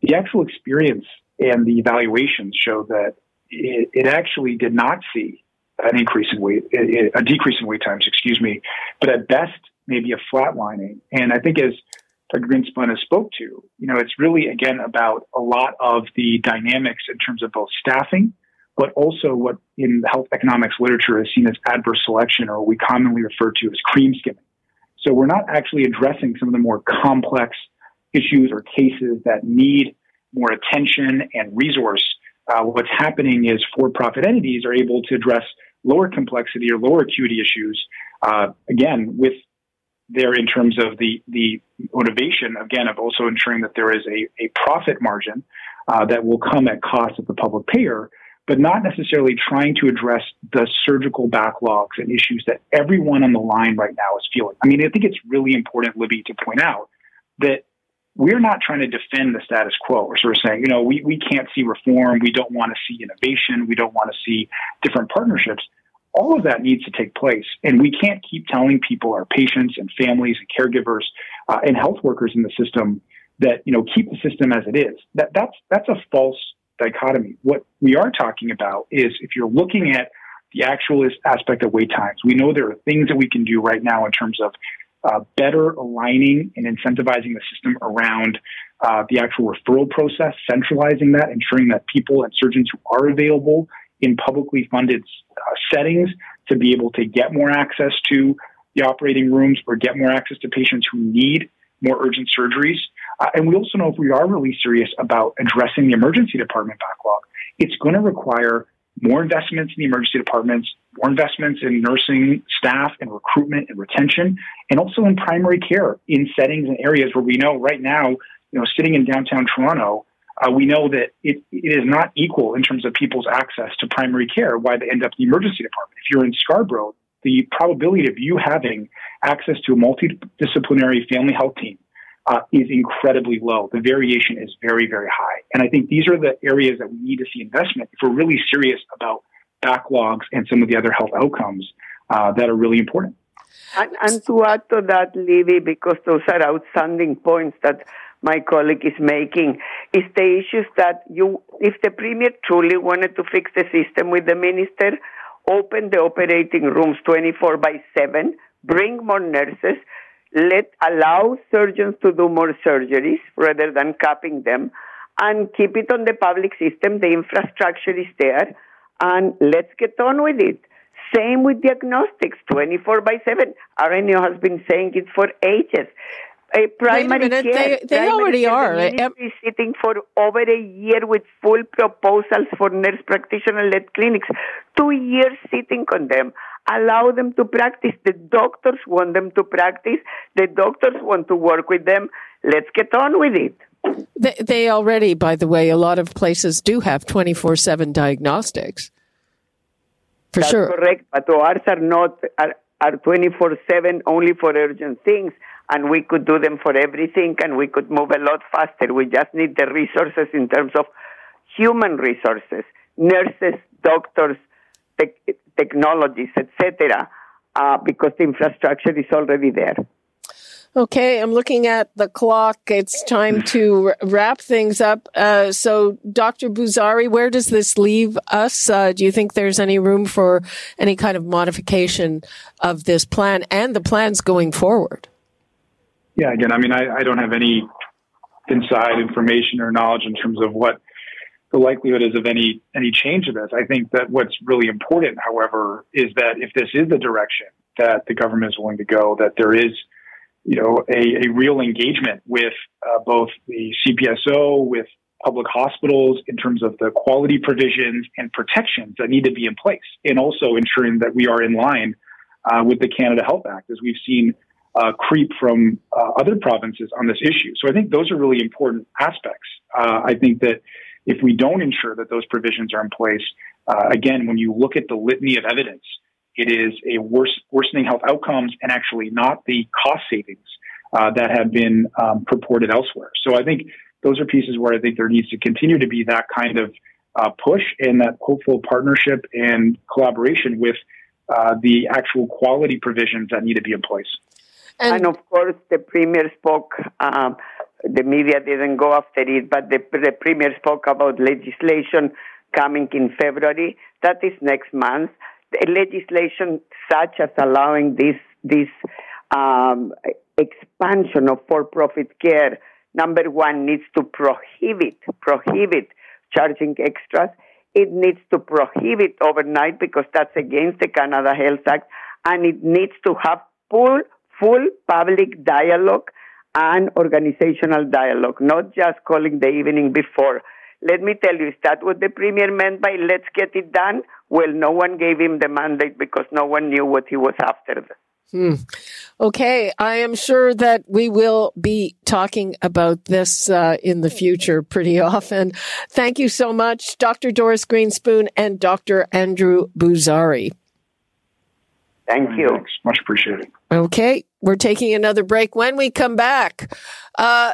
[SPEAKER 10] the actual experience and the evaluations show that it, it actually did not see an increase in wait, a decrease in wait times, excuse me, but at best maybe a flatlining. And I think as Dr. Grinspun has spoke to, you know, it's really again about a lot of the dynamics in terms of both staffing, but also what in the health economics literature is seen as adverse selection, or we commonly refer to as cream skimming. So we're not actually addressing some of the more complex issues or cases that need more attention and resource uh, what's happening is for-profit entities are able to address lower complexity or lower acuity issues, uh, again, with there in terms of the, the motivation, again, of also ensuring that there is a, a profit margin uh, that will come at cost of the public payer, but not necessarily trying to address the surgical backlogs and issues that everyone on the line right now is feeling. I mean, I think it's really important, Libby, to point out that we're not trying to defend the status quo. We're sort of saying, you know, we, we can't see reform. We don't want to see innovation. We don't want to see different partnerships. All of that needs to take place. And we can't keep telling people, our patients and families and caregivers uh, and health workers in the system that, you know, keep the system as it is. That, that's, that's a false dichotomy. What we are talking about is if you're looking at the actual aspect of wait times, we know there are things that we can do right now in terms of uh, better aligning and incentivizing the system around uh, the actual referral process, centralizing that, ensuring that people and surgeons who are available in publicly funded uh, settings to be able to get more access to the operating rooms or get more access to patients who need more urgent surgeries. Uh, and we also know if we are really serious about addressing the emergency department backlog, it's going to require more investments in the emergency departments, more investments in nursing staff and recruitment and retention, and also in primary care in settings and areas where we know right now, you know, sitting in downtown Toronto, uh, we know that it, it is not equal in terms of people's access to primary care why they end up in the emergency department. If you're in Scarborough, the probability of you having access to a multidisciplinary family health team uh, is incredibly low. The variation is very, very high. And I think these are the areas that we need to see investment if we're really serious about backlogs and some of the other health outcomes uh, that are really important.
[SPEAKER 7] And, and to add to that, Libby, because those are outstanding points that my colleague is making, is the issues that you, if the premier truly wanted to fix the system with the minister, open the operating rooms 24 by 7, bring more nurses, let allow surgeons to do more surgeries rather than capping them and keep it on the public system the infrastructure is there and let's get on with it same with diagnostics 24 by 7 RNAO has been saying it for ages a primary
[SPEAKER 1] a minute,
[SPEAKER 7] care,
[SPEAKER 1] they, they already are.
[SPEAKER 7] Eh, the sitting for over a year with full proposals for nurse practitioner-led clinics. Two years sitting on them allow them to practice. The doctors want them to practice. The doctors want to work with them. Let's get on with it.
[SPEAKER 1] They, they already, by the way, a lot of places do have 24 7 diagnostics. For
[SPEAKER 7] That's
[SPEAKER 1] sure.
[SPEAKER 7] correct. But ours are not, are, are 24 7 only for urgent things. And we could do them for everything and we could move a lot faster. We just need the resources in terms of human resources, nurses, doctors, te- technologies, etc., uh, because the infrastructure is already there.
[SPEAKER 1] Okay, I'm looking at the clock. It's time to wrap things up. Uh, so, Dr. Boozary, where does this leave us? Uh, do you think there's any room for any kind of modification of this plan and the plans going forward?
[SPEAKER 10] Yeah, again, I mean, I, I don't have any inside information or knowledge in terms of what the likelihood is of any any change of this. I think that what's really important, however, is that if this is the direction that the government is willing to go, that there is, you know, a, a real engagement with uh, both the CPSO, with public hospitals in terms of the quality provisions and protections that need to be in place, and also ensuring that we are in line uh, with the Canada Health Act, as we've seen uh, creep from uh, other provinces on this issue. So I think those are really important aspects. Uh, I think that if we don't ensure that those provisions are in place, uh, again, when you look at the litany of evidence, it is a worse, worsening health outcomes and actually not the cost savings uh, that have been um, purported elsewhere. So I think those are pieces where I think there needs to continue to be that kind of uh, push and that hopeful partnership and collaboration with uh, the actual quality provisions that need to be in place.
[SPEAKER 7] And, and of course, the premier spoke. Um, the media didn't go after it, but the, the premier spoke about legislation coming in February. That is next month. Legislation such as allowing this this um, expansion of for-profit care. Number one needs to prohibit prohibit charging extras. It needs to prohibit overnight because that's against the Canada Health Act, and it needs to have full full public dialogue and organizational dialogue, not just calling the evening before. Let me tell you, is that what the premier meant by let's get it done? Well, no one gave him the mandate because no one knew what he was after.
[SPEAKER 1] Hmm. Okay, I am sure that we will be talking about this uh, in the future pretty often. Thank you so much, Dr. Doris Grinspun and Dr. Andrew Boozary.
[SPEAKER 7] Thank you.
[SPEAKER 10] Thanks. Much appreciated.
[SPEAKER 1] Okay, we're taking another break. When we come back, uh,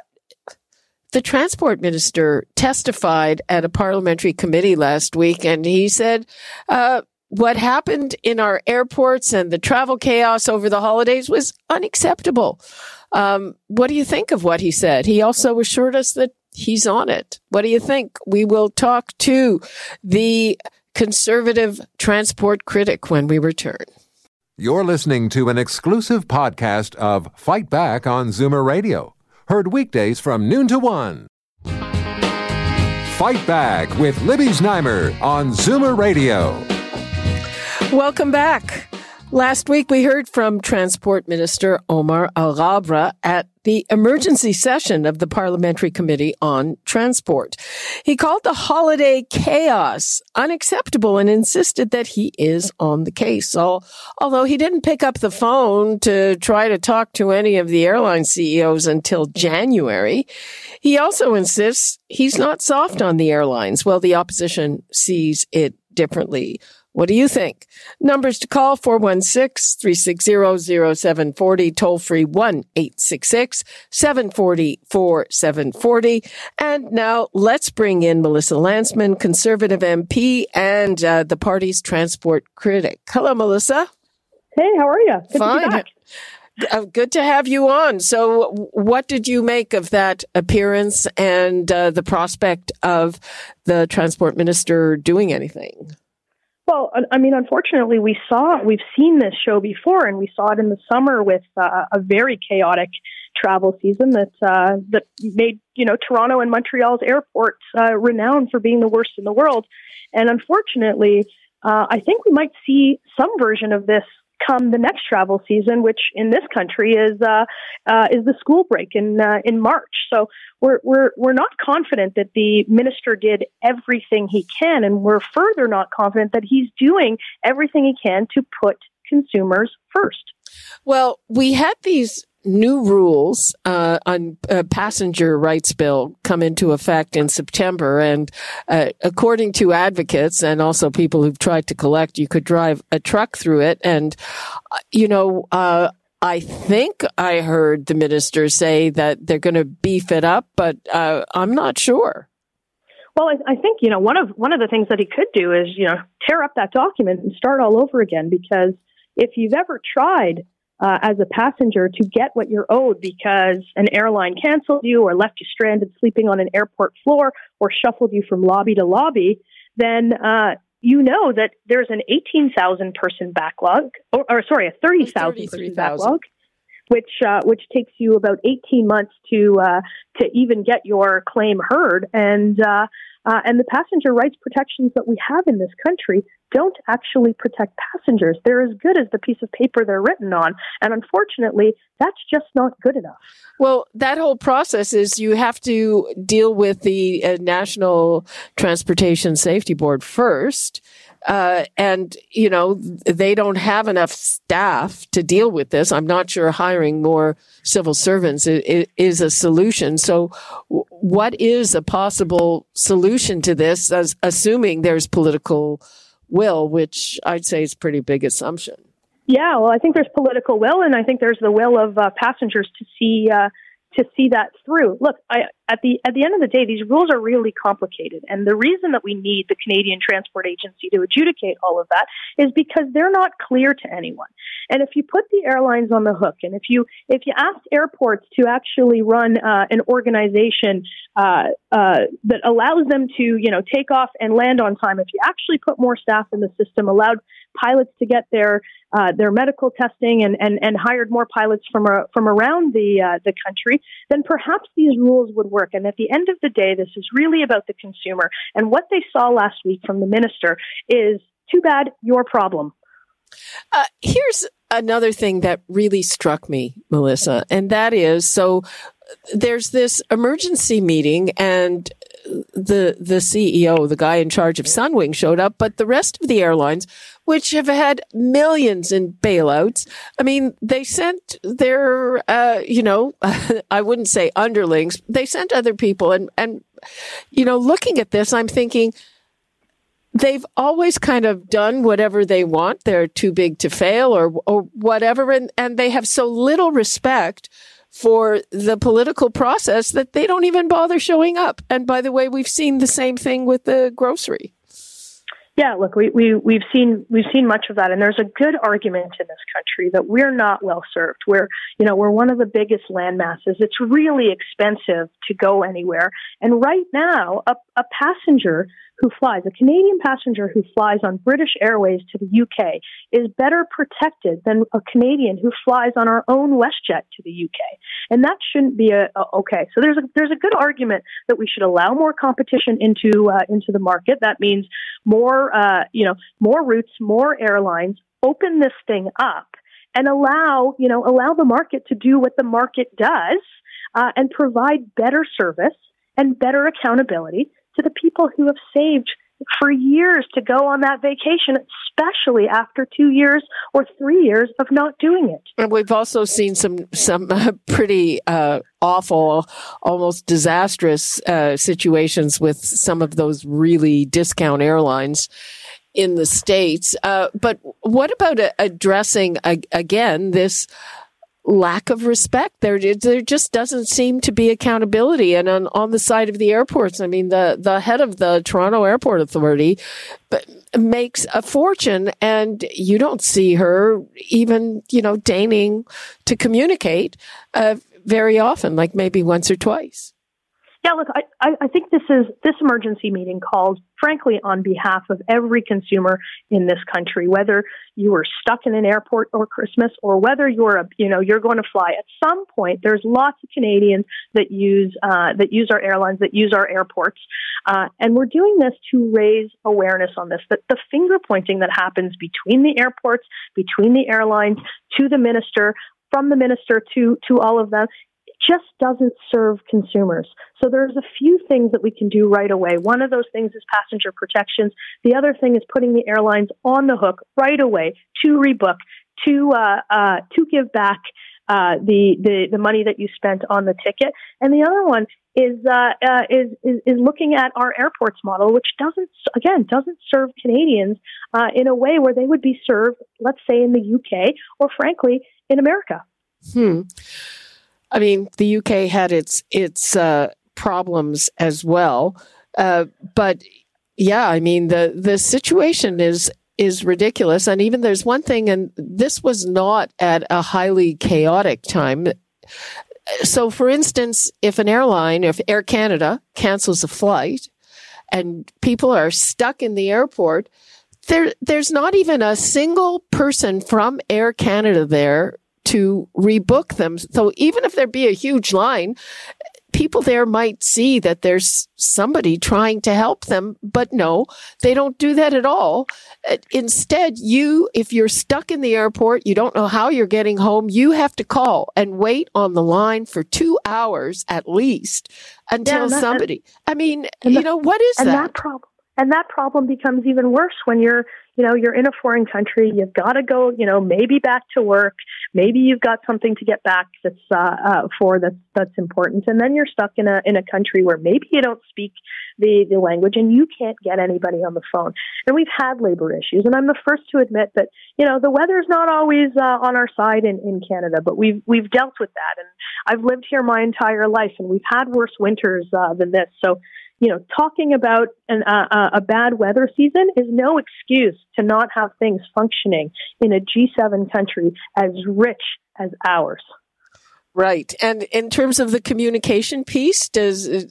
[SPEAKER 1] the transport minister testified at a parliamentary committee last week, and he said uh, what happened in our airports and the travel chaos over the holidays was unacceptable. Um, what do you think of what he said? He also assured us that he's on it. What do you think? We will talk to the conservative transport critic when we return.
[SPEAKER 9] You're listening to an exclusive podcast of Fight Back on Zoomer Radio, heard weekdays from noon to one. Fight Back with Libby Znaimer on Zoomer Radio.
[SPEAKER 1] Welcome back. Last week, we heard from Transport Minister Omar Alghabra at the emergency session of the Parliamentary Committee on Transport. He called the holiday chaos unacceptable and insisted that he is on the case. So, although he didn't pick up the phone to try to talk to any of the airline CEOs until January, he also insists he's not soft on the airlines. Well, the opposition sees it differently. What do you think? Numbers to call 416-360-0740, toll free 1-866-740-4740. And now let's bring in Melissa Lantsman, conservative MP and uh, the party's transport critic. Hello, Melissa.
[SPEAKER 11] Hey, how are you?
[SPEAKER 1] Good Fine. Uh, good to have you on. So, what did you make of that appearance and uh, the prospect of the transport minister doing anything?
[SPEAKER 11] Well, I mean, unfortunately, we saw we've seen this show before, and we saw it in the summer with uh, a very chaotic travel season that uh, that made you know Toronto and Montreal's airports uh, renowned for being the worst in the world. And unfortunately, uh, I think we might see some version of this come the next travel season, which in this country is uh, uh, is the school break in uh, in March. So we're we're we're not confident that the minister did everything he can, and we're further not confident that he's doing everything he can to put consumers first.
[SPEAKER 1] Well, we had these new rules uh, on uh, passenger rights bill come into effect in September, and uh, according to advocates and also people who've tried to collect, you could drive a truck through it, and uh, you know. Uh, I think I heard the minister say that they're going to beef it up, but I'm not sure.
[SPEAKER 11] Well, I, I think you know one of one of the things that he could do is you know tear up that document and start all over again because if you've ever tried uh, as a passenger to get what you're owed because an airline canceled you or left you stranded sleeping on an airport floor or shuffled you from lobby to lobby, then uh, you know that there's an 18,000 person backlog, or, or sorry, a 30,000 person backlog, which uh, which takes you about 18 months to uh, to even get your claim heard, and uh, uh, and the passenger rights protections that we have in this country don't actually protect passengers. They're as good as the piece of paper they're written on. And unfortunately, that's just not good enough.
[SPEAKER 1] Well, that whole process is you have to deal with the uh, National Transportation Safety Board first. Uh, and, you know, they don't have enough staff to deal with this. I'm not sure hiring more civil servants is, is a solution. So what is a possible solution to this, as, assuming there's political will, which I'd say is pretty big assumption?
[SPEAKER 11] Yeah, well, I think there's political will, and I think there's the will of uh, passengers to see uh, to see that through. Look, I, at the at the end of the day, these rules are really complicated, and the reason that we need the Canadian Transport Agency to adjudicate all of that is because they're not clear to anyone. And if you put the airlines on the hook, and if you if you ask airports to actually run uh, an organization uh, uh, that allows them to you know take off and land on time, if you actually put more staff in the system, allowed pilots to get their uh, their medical testing and, and, and hired more pilots from uh, from around the uh, the country, then perhaps these rules would work. And at the end of the day, this is really about the consumer. And what they saw last week from the minister is too bad, your problem.
[SPEAKER 1] Uh, here's another thing that really struck me, Melissa, and that is so there's this emergency meeting and the the CEO, the guy in charge of Sunwing showed up, but the rest of the airlines, which have had millions in bailouts, I mean, they sent their uh, you know, I wouldn't say underlings, they sent other people and and you know, looking at this, I'm thinking they've always kind of done whatever they want. They're too big to fail or or whatever and and they have so little respect for the political process that they don't even bother showing up. And by the way, we've seen the same thing with the grocery.
[SPEAKER 11] Yeah, look, we, we, we've seen we've seen much of that, and there's a good argument in this country that we're not well served. We're you know we're one of the biggest land masses. It's really expensive to go anywhere, and right now, a, a passenger who flies, a Canadian passenger who flies on British Airways to the UK, is better protected than a Canadian who flies on our own WestJet to the UK. And that shouldn't be a, a okay. So there's a there's a good argument that we should allow more competition into uh, into the market. That means more uh, you know more routes, more airlines. Open this thing up and allow you know allow the market to do what the market does uh, and provide better service and better accountability to the people who have saved for years to go on that vacation, especially after two years or three years of not doing it.
[SPEAKER 1] And we've also seen some some pretty uh, awful, almost disastrous uh, situations with some of those really discount airlines in the states. Uh, but what about addressing again this? Lack of respect. There, there just doesn't seem to be accountability. And on, on the side of the airports, I mean, the, the head of the Toronto Airport Authority makes a fortune and you don't see her even, you know, deigning to communicate, uh, very often, like maybe once or twice.
[SPEAKER 11] Yeah, look, I, I think this is this emergency meeting calls, frankly, on behalf of every consumer in this country, whether you are stuck in an airport or Christmas, or whether you're a, you know you're going to fly. At some point, there's lots of Canadians that use uh, that use our airlines, that use our airports, uh, and we're doing this to raise awareness on this. That the finger pointing that happens between the airports, between the airlines, to the minister, from the minister to to all of them just doesn't serve consumers. So there's a few things that we can do right away. One of those things is passenger protections. The other thing is putting the airlines on the hook right away to rebook, to uh, uh, to give back uh, the, the the money that you spent on the ticket. And the other one is, uh, uh, is, is is looking at our airports model, which doesn't again doesn't serve Canadians uh, in a way where they would be served, let's say, in the UK or frankly in America.
[SPEAKER 1] Hmm. I mean, the UK had its its uh, problems as well, uh, but yeah, I mean the the situation is is ridiculous. And even there's one thing, and this was not at a highly chaotic time. So, for instance, if an airline, if Air Canada cancels a flight, and people are stuck in the airport, there there's not even a single person from Air Canada there to rebook them. So even if there be a huge line, people there might see that there's somebody trying to help them, but no, they don't do that at all. Uh, instead, you, if you're stuck in the airport, you don't know how you're getting home, you have to call and wait on the line for two hours at least until yeah, that, somebody, I mean, you know, what is
[SPEAKER 11] and
[SPEAKER 1] that?
[SPEAKER 11] that problem, And that problem becomes even worse when you're, you know, you're in a foreign country. You've got to go, you know, maybe back to work. Maybe you've got something to get back that's uh, uh, for that's that's important, and then you're stuck in a in a country where maybe you don't speak the the language and you can't get anybody on the phone. And we've had labor issues, and I'm the first to admit that you know the weather's not always uh, on our side in in Canada, but we've we've dealt with that, and I've lived here my entire life, and we've had worse winters uh, than this. So you know, talking about an, uh, a bad weather season is no excuse to not have things functioning in a G7 country as rich as ours.
[SPEAKER 1] Right. And in terms of the communication piece, does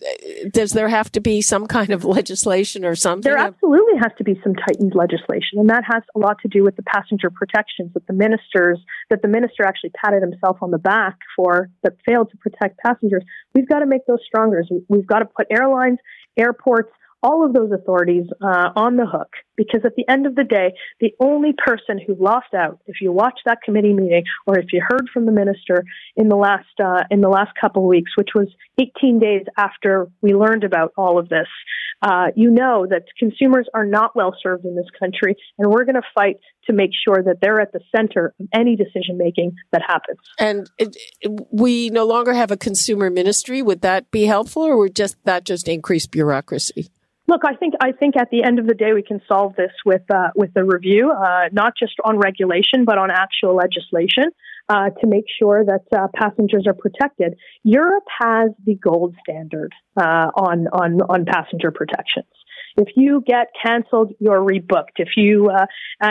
[SPEAKER 1] does there have to be some kind of legislation or something?
[SPEAKER 11] There absolutely has to be some tightened legislation, and that has a lot to do with the passenger protections that the ministers that the minister actually patted himself on the back for that failed to protect passengers. We've got to make those stronger. We've got to put airlines airports, all of those authorities uh, on the hook because at the end of the day, the only person who lost out, if you watched that committee meeting or if you heard from the minister in the last uh, in the last couple of weeks, which was 18 days after we learned about all of this, uh, you know that consumers are not well served in this country, and we're going to fight to make sure that they're at the center of any decision making that happens.
[SPEAKER 1] And it, we no longer have a consumer ministry. Would that be helpful, or would just that just increase bureaucracy?
[SPEAKER 11] Look, I think I think at the end of the day we can solve this with uh, with a review, uh, not just on regulation but on actual legislation uh, to make sure that uh, passengers are protected. Europe has the gold standard uh, on on on passenger protections. If you get canceled, you're rebooked. If you uh,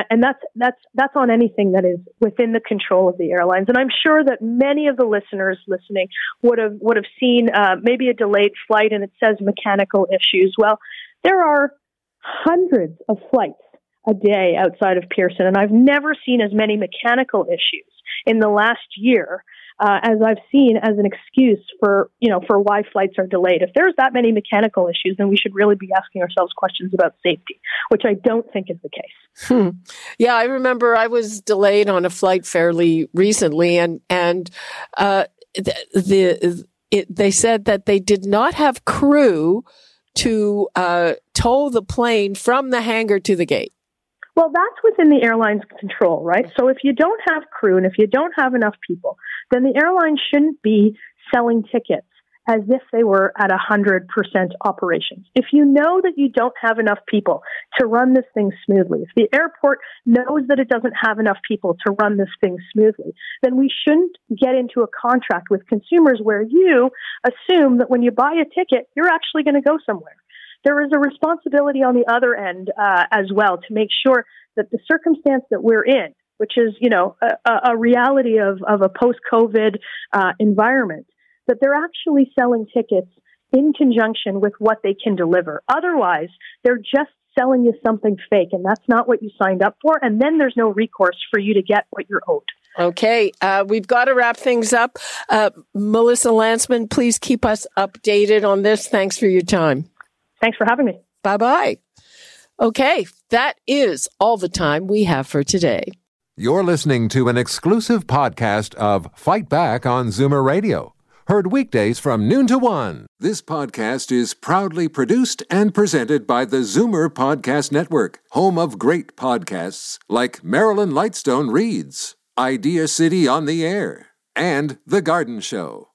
[SPEAKER 11] and that's that's that's on anything that is within the control of the airlines. And I'm sure that many of the listeners listening would have would have seen maybe a delayed flight and it says mechanical issues. Well there are hundreds of flights a day outside of Pearson, and I've never seen as many mechanical issues in the last year uh, as I've seen as an excuse for you know for why flights are delayed. If there's that many mechanical issues, then we should really be asking ourselves questions about safety, which I don't think is the case.
[SPEAKER 1] Hmm. Yeah, I remember I was delayed on a flight fairly recently, and and uh, the, the it, they said that they did not have crew to uh, tow the plane from the hangar to the gate?
[SPEAKER 11] Well, that's within the airline's control, right? So if you don't have crew and if you don't have enough people, then the airline shouldn't be selling tickets as if they were at 100% operations. If you know that you don't have enough people to run this thing smoothly, if the airport knows that it doesn't have enough people to run this thing smoothly, then we shouldn't get into a contract with consumers where you assume that when you buy a ticket, you're actually going to go somewhere. There is a responsibility on the other end uh, as well to make sure that the circumstance that we're in, which is, you know, a, a reality of, of a post-COVID uh, environment, that they're actually selling tickets in conjunction with what they can deliver. Otherwise, they're just selling you something fake, and that's not what you signed up for. And then there's no recourse for you to get what you're owed.
[SPEAKER 1] Okay, uh, we've got to wrap things up. Uh, Melissa Lantsman, please keep us updated on this. Thanks for your time.
[SPEAKER 11] Thanks for having me.
[SPEAKER 1] Bye bye. Okay, that is all the time we have for today.
[SPEAKER 9] You're listening to an exclusive podcast of Fight Back on Zoomer Radio. Heard weekdays from noon to one. This podcast is proudly produced and presented by the Zoomer Podcast Network, home of great podcasts like Marilyn Lightstone Reads, Idea City on the Air, and The Garden Show.